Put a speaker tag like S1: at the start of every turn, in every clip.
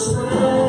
S1: Forever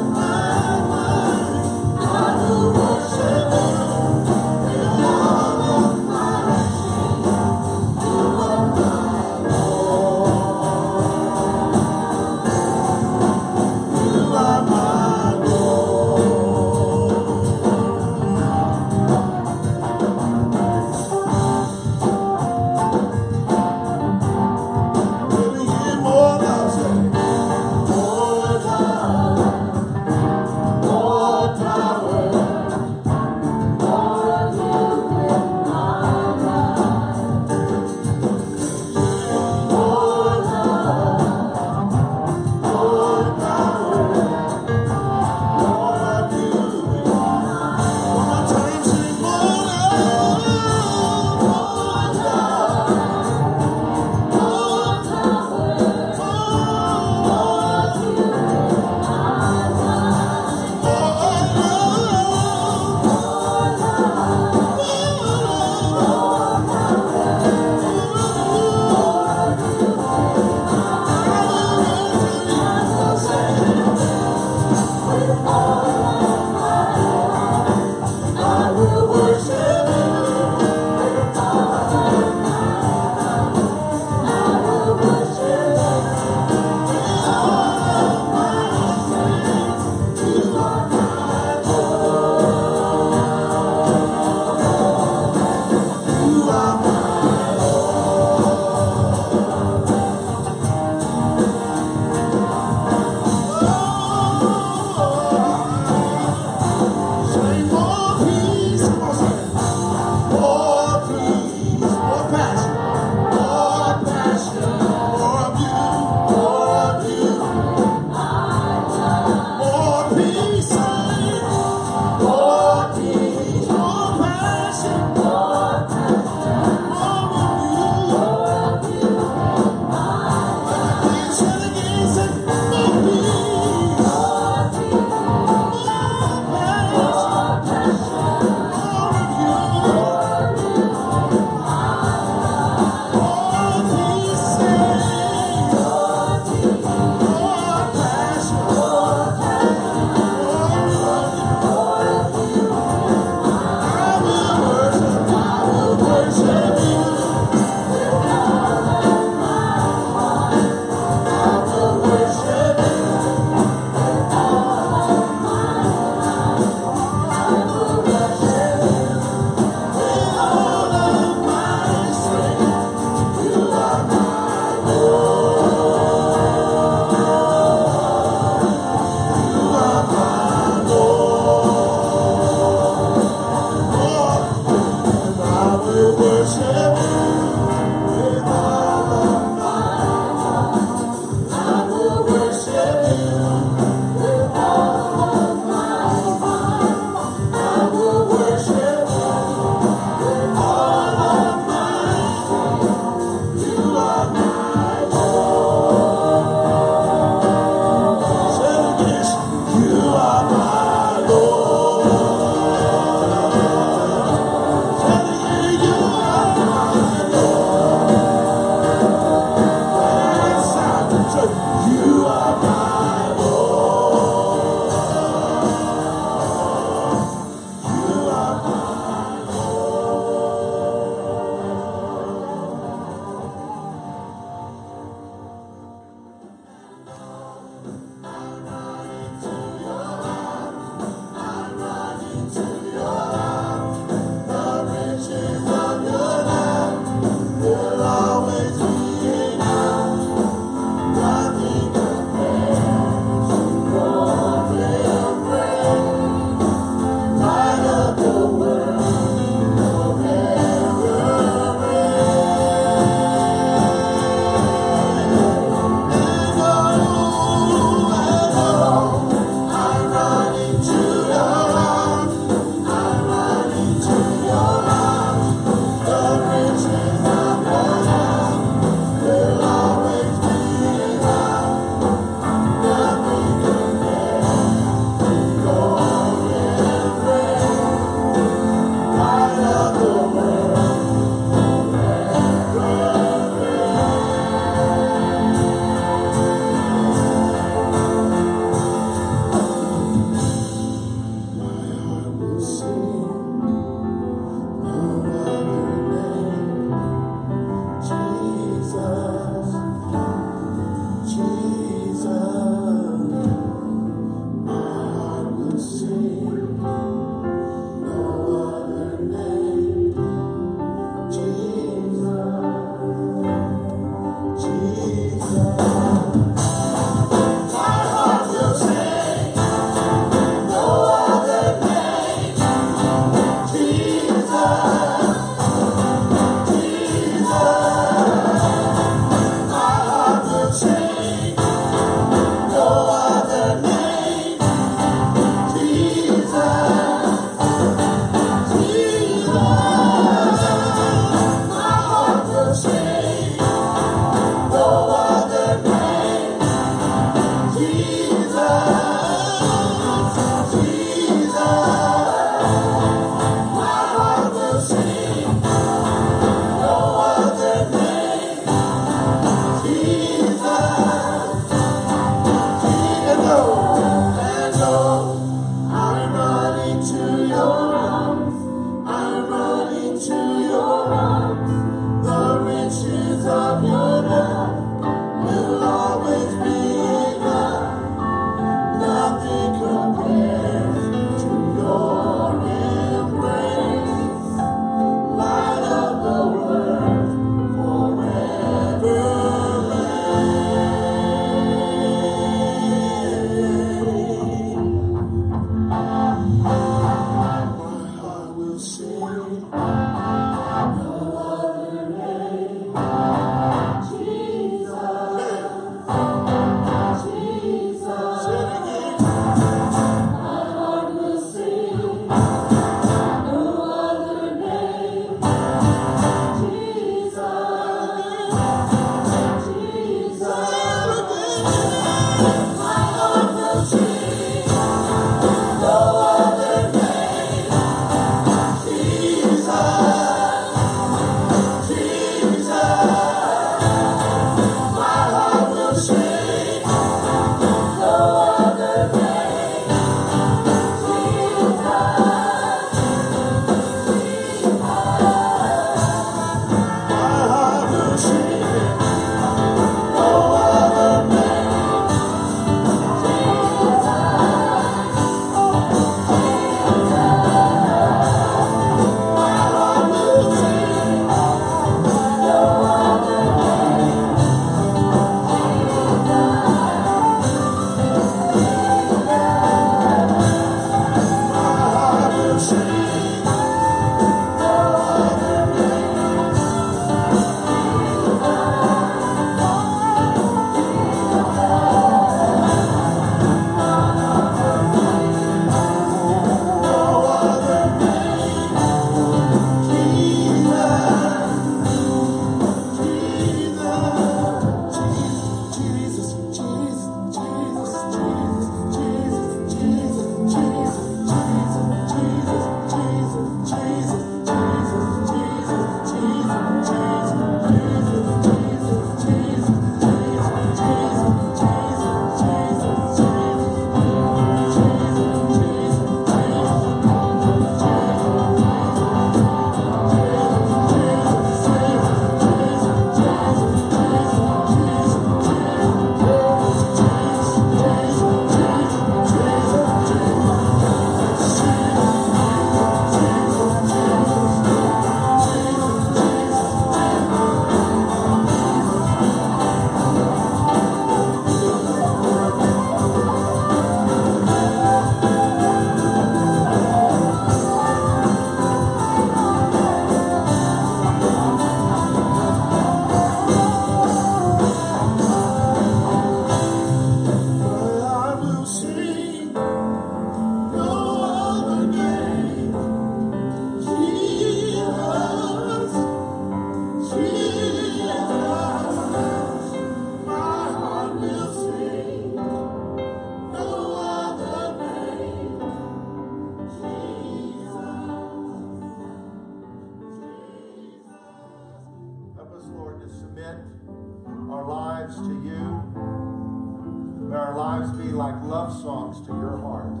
S1: love songs to your heart,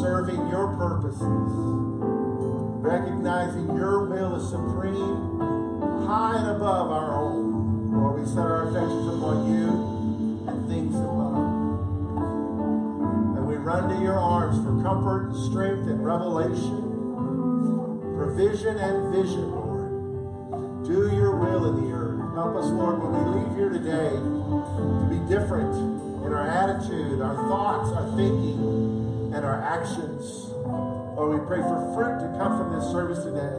S1: serving your purposes, recognizing your will is supreme, high and above our own. Lord, we set our affections upon you and things above. And we run to your arms for comfort and strength and revelation, provision and vision, Lord. Do your will in the earth. Help us, Lord, when we leave here today to be different in our attitude, our thoughts, our thinking, and our actions. Lord, we pray for fruit to come from this service today.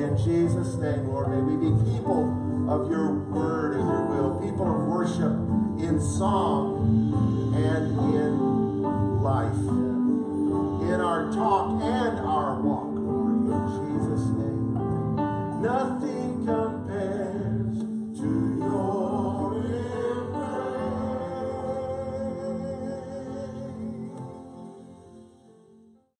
S1: In Jesus' name, Lord, may we be people of your word and your will, people of worship in song and in life, in our talk